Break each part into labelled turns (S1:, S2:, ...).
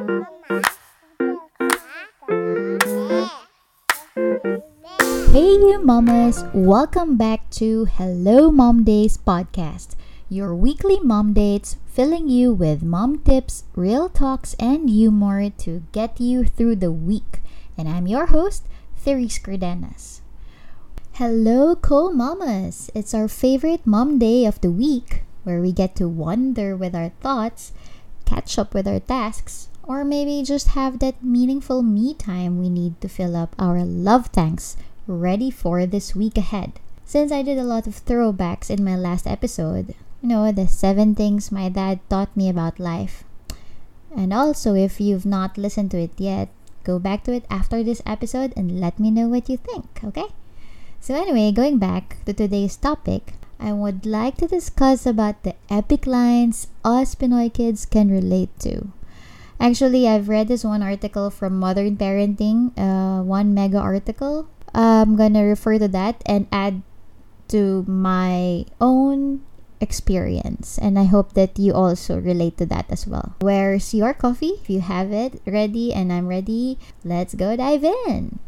S1: Hey, you mamas! Welcome back to Hello Mom Days podcast, your weekly mom dates filling you with mom tips, real talks, and humor to get you through the week. And I'm your host, Therese Cardenas. Hello, co mamas! It's our favorite mom day of the week where we get to wander with our thoughts, catch up with our tasks, or maybe just have that meaningful me time we need to fill up our love tanks ready for this week ahead. Since I did a lot of throwbacks in my last episode, you know, the seven things my dad taught me about life. And also, if you've not listened to it yet, go back to it after this episode and let me know what you think, okay? So, anyway, going back to today's topic, I would like to discuss about the epic lines us Pinoy kids can relate to. Actually, I've read this one article from Modern Parenting, uh, one mega article. I'm gonna refer to that and add to my own experience. And I hope that you also relate to that as well. Where's your coffee? If you have it ready and I'm ready, let's go dive in.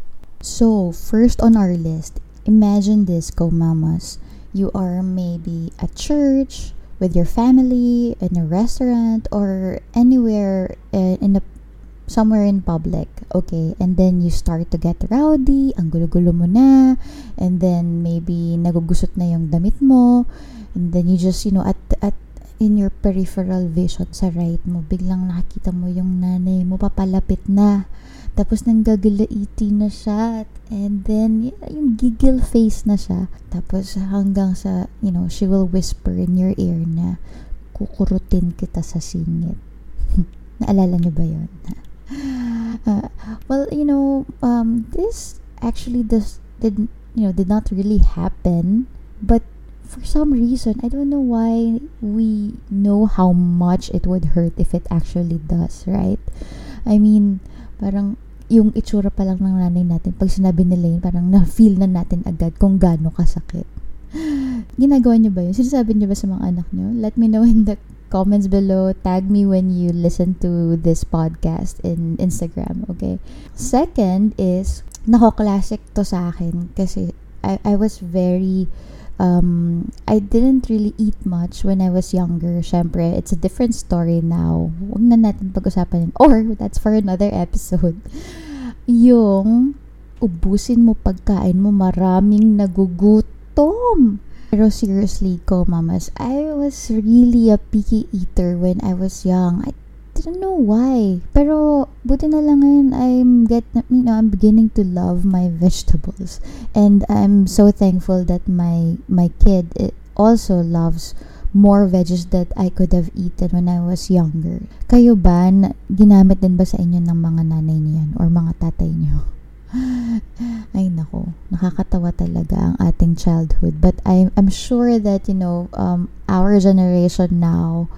S2: So, first on our list, imagine this, go mamas. You are maybe at church, with your family in a restaurant or anywhere uh, in a somewhere in public okay? And then you start to get rowdy ang gulo-gulo mo na and then maybe nagugusot na yung damit mo and then you just you know at at in your peripheral vision sa right mo biglang nakita mo yung nanay mo papalapit na tapos nang gagalaiti na siya. And then, yung giggle face na siya. Tapos hanggang sa, you know, she will whisper in your ear na kukurutin kita sa singit. Naalala niyo ba yun? uh, well, you know, um, this actually does, did, you know, did not really happen. But for some reason, I don't know why we know how much it would hurt if it actually does, right? I mean, parang yung itsura pa lang ng nanay natin, pag sinabi nila yun, parang na-feel na natin agad kung gaano kasakit. Ginagawa niyo ba yun? Sinasabi niyo ba sa mga anak niyo? Let me know in the comments below. Tag me when you listen to this podcast in Instagram, okay? Second is, nako-classic to sa akin kasi I, I was very um, I didn't really eat much when I was younger. Syempre, it's a different story now. Huwag na natin pag-usapan yun. Or, that's for another episode. Yung ubusin mo pagkain mo, maraming nagugutom. Pero seriously ko, mamas, I was really a picky eater when I was young. I don't know why. Pero buti na lang ngayon I'm get you know I'm beginning to love my vegetables and I'm so thankful that my my kid also loves more veggies that I could have eaten when I was younger. Kayo ba, na, ginamit din ba sa inyo ng mga nanay niyan or mga tatay niyo? Ay nako, nakakatawa talaga ang ating childhood. But I'm, I'm sure that, you know, um, our generation now,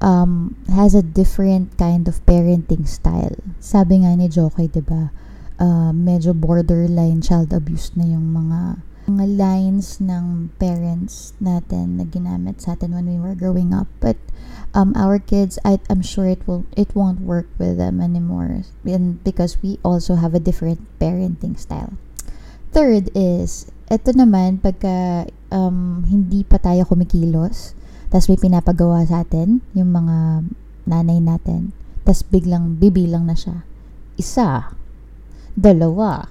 S2: um, has a different kind of parenting style. Sabi nga ni Jokoy, di ba, uh, medyo borderline child abuse na yung mga mga lines ng parents natin na ginamit sa atin when we were growing up. But um, our kids, I, I'm sure it will it won't work with them anymore, and because we also have a different parenting style. Third is, ito naman, pagka um, hindi pa tayo kumikilos, tapos may pinapagawa sa atin, yung mga nanay natin. Tapos biglang bibilang na siya. Isa, dalawa,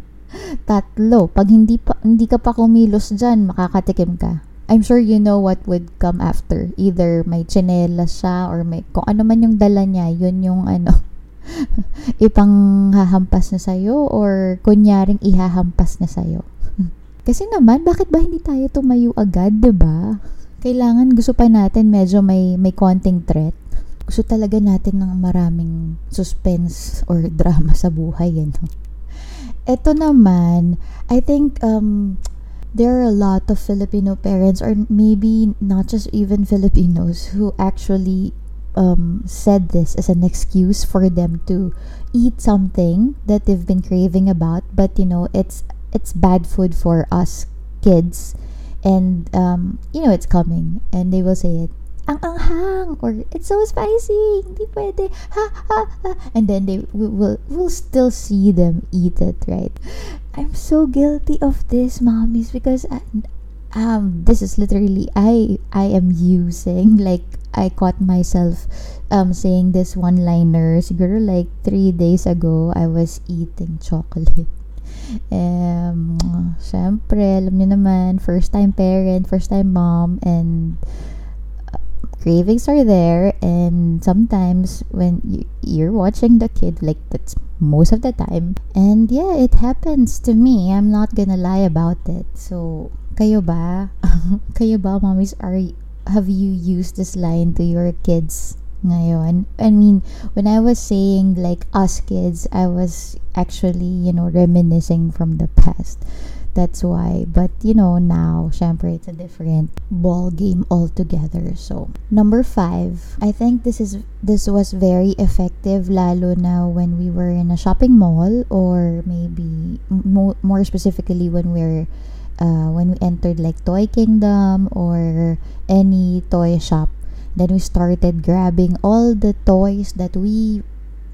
S2: tatlo. Pag hindi pa hindi ka pa kumilos diyan, makakatikim ka. I'm sure you know what would come after. Either may tsinelas siya or may kung ano man yung dala niya, yun yung ano ipang hahampas na sa'yo or kunyaring ihahampas na sa'yo. Kasi naman, bakit ba hindi tayo tumayo agad, 'di ba? Kailangan gusto pa natin medyo may may konting threat. Gusto talaga natin ng maraming suspense or drama sa buhay, ano. Ito naman, I think um there are a lot of Filipino parents or maybe not just even Filipinos who actually um, said this as an excuse for them to eat something that they've been craving about but you know it's it's bad food for us kids and um, you know it's coming. And they will say it ang anghang or it's so spicy hindi pwede. Ha ha ha. And then they we will will still see them eat it right? I'm so guilty of this mommies because I, um this is literally i i am using like i caught myself um saying this one liner siguro like three days ago i was eating chocolate um syempre alam niyo naman first time parent first time mom and uh, cravings are there and sometimes when you, you're watching the kid like that's most of the time and yeah it happens to me i'm not gonna lie about it so Kayo ba? Kayo ba, mommies, are have you used this line to your kids ngayon? I mean, when I was saying like us kids, I was actually, you know, reminiscing from the past. That's why. But, you know, now, syempre, it's a different ball game altogether. So, number five, I think this is, this was very effective, lalo na when we were in a shopping mall or maybe mo- more specifically when we're uh, when we entered like Toy Kingdom or any toy shop, then we started grabbing all the toys that we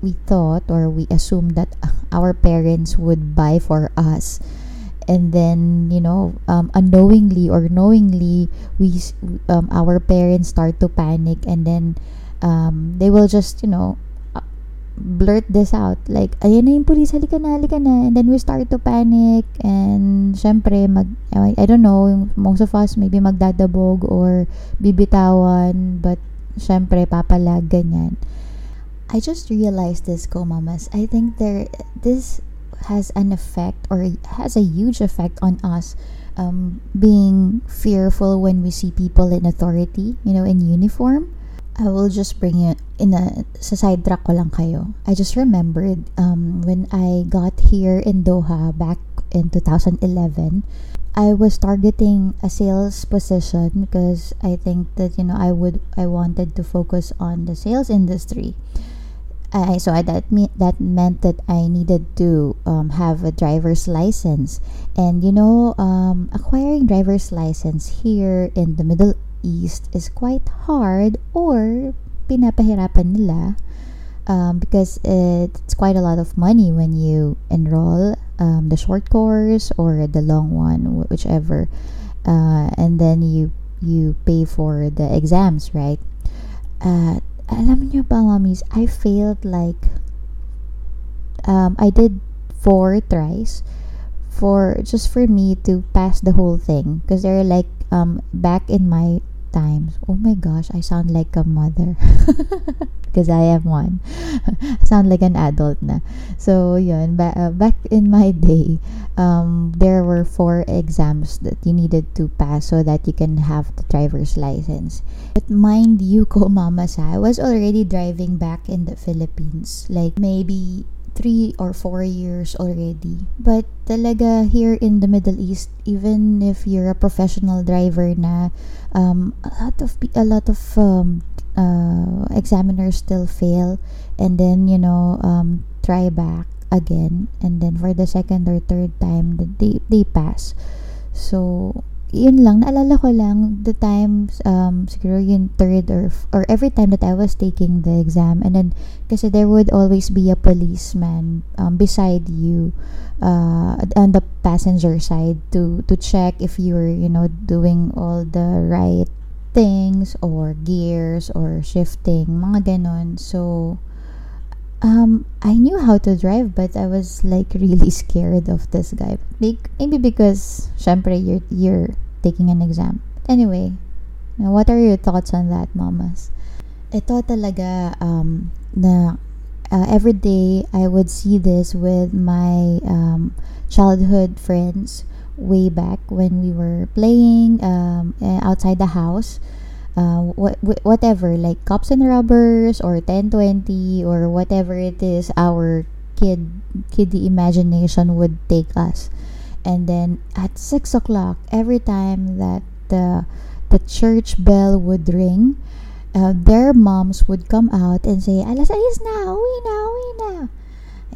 S2: we thought or we assumed that our parents would buy for us. And then you know um, unknowingly or knowingly we um, our parents start to panic and then um, they will just you know blurt this out. Like, ayan na yung police, halika na, halika na. And then we start to panic. And, syempre, mag, I don't know, most of us maybe magdadabog or bibitawan. But, syempre, papalag, ganyan. I just realized this, ko mamas. I think there, this has an effect or has a huge effect on us um, being fearful when we see people in authority, you know, in uniform I will just bring it in a sa side track ko lang kayo. I just remembered um, when I got here in Doha back in 2011, I was targeting a sales position because I think that you know I would I wanted to focus on the sales industry. I, so I, that me, that meant that I needed to um, have a driver's license, and you know, um, acquiring driver's license here in the Middle East is quite hard or pinapahirapan nila um, because it's quite a lot of money when you enroll um, the short course or the long one, whichever, uh, and then you you pay for the exams, right? Uh, alam niyo ba, mommies, I failed like um, I did four tries for just for me to pass the whole thing because they're like um back in my times. Oh my gosh, I sound like a mother. Because I am one. sound like an adult na. So, yun. Ba- uh, back in my day, um, there were four exams that you needed to pass so that you can have the driver's license. But mind you, ko mama sa, I was already driving back in the Philippines. Like, maybe three or four years already. But talaga here in the Middle East, even if you're a professional driver na, um, a lot of a lot of um, uh, examiners still fail, and then you know um, try back again, and then for the second or third time, they they pass. So yun lang, naalala ko lang the times, um, siguro yung third or, or every time that I was taking the exam and then, kasi there would always be a policeman um, beside you uh, on the passenger side to, to check if you're, you know, doing all the right things or gears or shifting, mga ganon. So, um, I knew how to drive, but I was like really scared of this guy. Maybe because, syempre, you're you're taking an exam. Anyway, what are your thoughts on that, mamas? Ito talaga um, na uh, every day I would see this with my um, childhood friends way back when we were playing um, eh, outside the house uh, wh- whatever like cops and robbers or 1020 or whatever it is our kid kiddie imagination would take us and then at six o'clock every time that the the church bell would ring uh, their moms would come out and say alas ayos na uwi na uwi na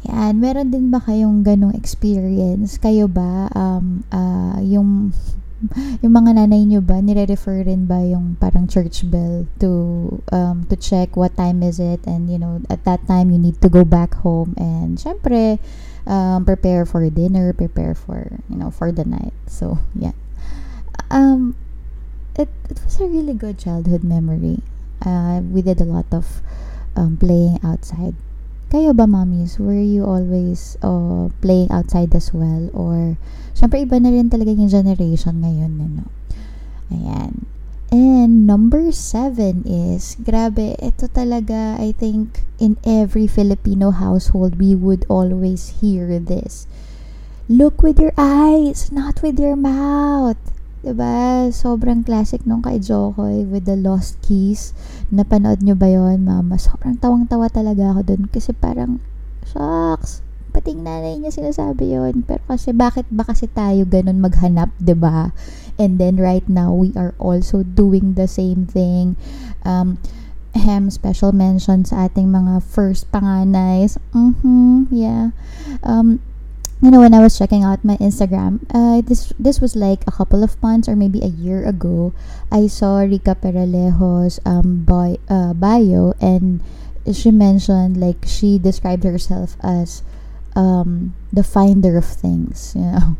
S2: Ayan, meron din ba kayong ganong experience? Kayo ba, um, uh, yung yung mga nanay nyo ba, nire-refer rin ba yung parang church bell to um, to check what time is it and you know, at that time you need to go back home and syempre um, prepare for dinner, prepare for, you know, for the night. So, yeah. Um, it, it was a really good childhood memory. Uh, we did a lot of um, playing outside. Kayo ba, mommies? Were you always uh, playing outside as well? Or, syempre, iba na rin talaga yung generation ngayon, ano? Ayan. And number seven is, grabe, ito talaga, I think, in every Filipino household, we would always hear this. Look with your eyes, not with your mouth. Diba? Sobrang classic nung kay Jokoy with the lost keys. Napanood nyo ba yon mama? Sobrang tawang-tawa talaga ako dun kasi parang, shucks, pati nanay niya sinasabi yon Pero kasi bakit ba kasi tayo ganun maghanap, ba? And then right now we are also doing the same thing. Um hem special mention sa ating mga first panganays. Mhm, yeah. Um you know when I was checking out my Instagram, uh, this this was like a couple of months or maybe a year ago. I saw Rica Peralejo's um boy, uh, bio and she mentioned like she described herself as um the finder of things, you know.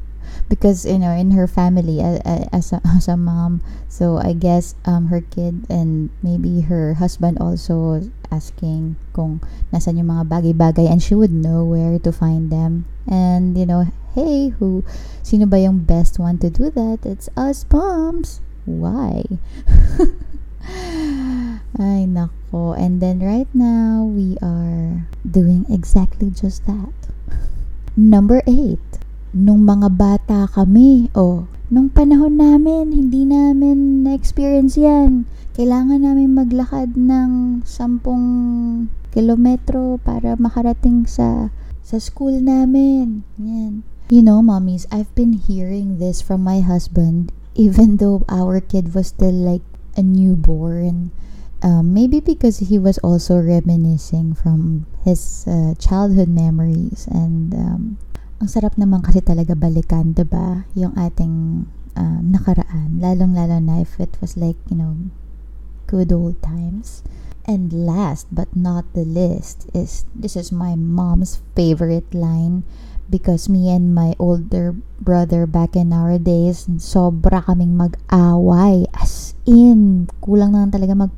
S2: Because you know in her family as a, as a mom, so I guess um her kid and maybe her husband also asking kung nasan yung mga bagay-bagay and she would know where to find them and, you know, hey, who, sino ba yung best one to do that? It's us moms. Why? Ay, nako. And then right now, we are doing exactly just that. Number eight. Nung mga bata kami, oh, nung panahon namin, hindi namin na-experience yan. Kailangan namin maglakad ng sampung kilometro para makarating sa sa school namin. Yan. You know, mommies, I've been hearing this from my husband even though our kid was still like a newborn. Um, maybe because he was also reminiscing from his uh, childhood memories and um, ang sarap naman kasi talaga balikan, 'di ba? Yung ating um, nakaraan, lalong-lalo na if it was like, you know, good old times. And last but not the least is this is my mom's favorite line because me and my older brother back in our days, sobra kaming mag-away. As in, kulang na talaga mag,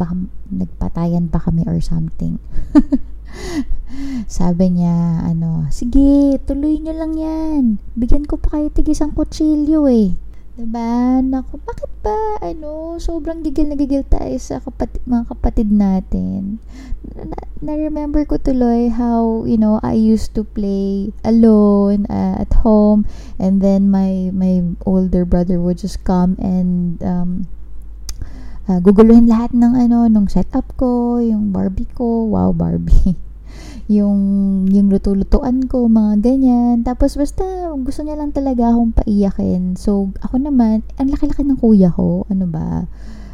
S2: baka nagpatayan pa kami or something. Sabi niya, ano, sige, tuloy nyo lang yan. Bigyan ko pa kayo tigisang kutsilyo eh. Diba? Naku, bakit ba, ano, sobrang gigil na gigil tayo sa kapatid, mga kapatid natin. Na-remember ko tuloy how, you know, I used to play alone uh, at home and then my my older brother would just come and um, uh, guguluhin lahat ng ano, nung setup ko, yung Barbie ko. Wow, Barbie. yung yung luto-lutuan ko, mga ganyan. Tapos basta gusto niya lang talaga akong paiyakin. So ako naman, ang laki-laki ng kuya ko, ano ba?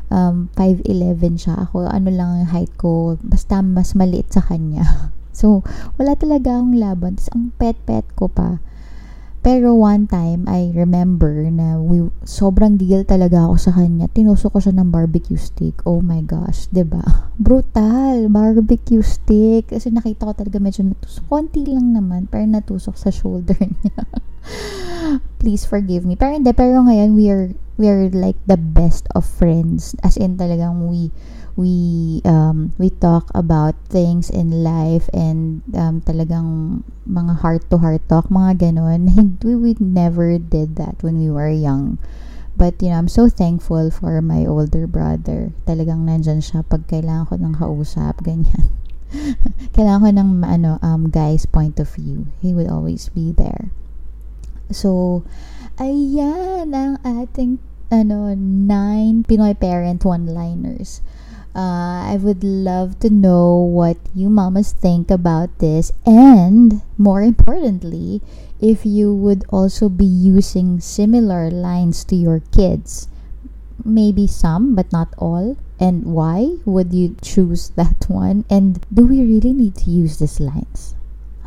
S2: Um 5'11 siya. Ako ano lang yung height ko, basta mas maliit sa kanya. So wala talaga akong laban. Tapos ang pet-pet ko pa pero one time, I remember na we, sobrang gigil talaga ako sa kanya. Tinusok ko siya ng barbecue stick. Oh my gosh, ba diba? Brutal, barbecue stick. Kasi nakita ko talaga medyo natusok. Konti lang naman, pero natusok sa shoulder niya. Please forgive me. Pero hindi, pero ngayon we are, we are like the best of friends. As in talagang we, we um, we talk about things in life and um, talagang mga heart to heart talk mga ganon we, we never did that when we were young. But you know I'm so thankful for my older brother. Talagang nandyan siya pag kailangan ko ng kausap ganyan. Kailangan ko ng ano um guy's point of view. He would always be there. So ayan ang ating ano nine Pinoy parent one-liners Uh, I would love to know what you mamas think about this, and more importantly, if you would also be using similar lines to your kids. Maybe some, but not all. And why would you choose that one? And do we really need to use these lines?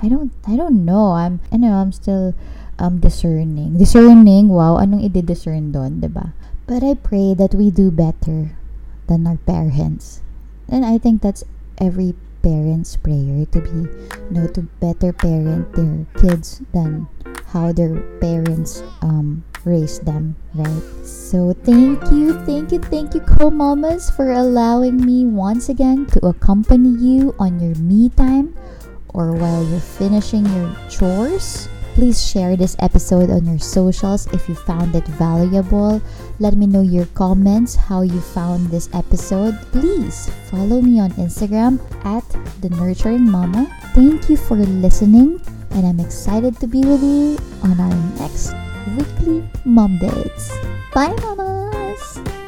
S2: I don't I don't know. I'm I know I'm still um, discerning. Discerning, wow, anong i-discern doon, ba? But I pray that we do better than our parents. And I think that's every parent's prayer to be you know to better parent their kids than how their parents um raised them right so thank you thank you thank you co-mamas for allowing me once again to accompany you on your me time or while you're finishing your chores Please share this episode on your socials if you found it valuable. Let me know your comments, how you found this episode. Please follow me on Instagram at The Nurturing Mama. Thank you for listening, and I'm excited to be with you on our next weekly mom dates. Bye, mamas!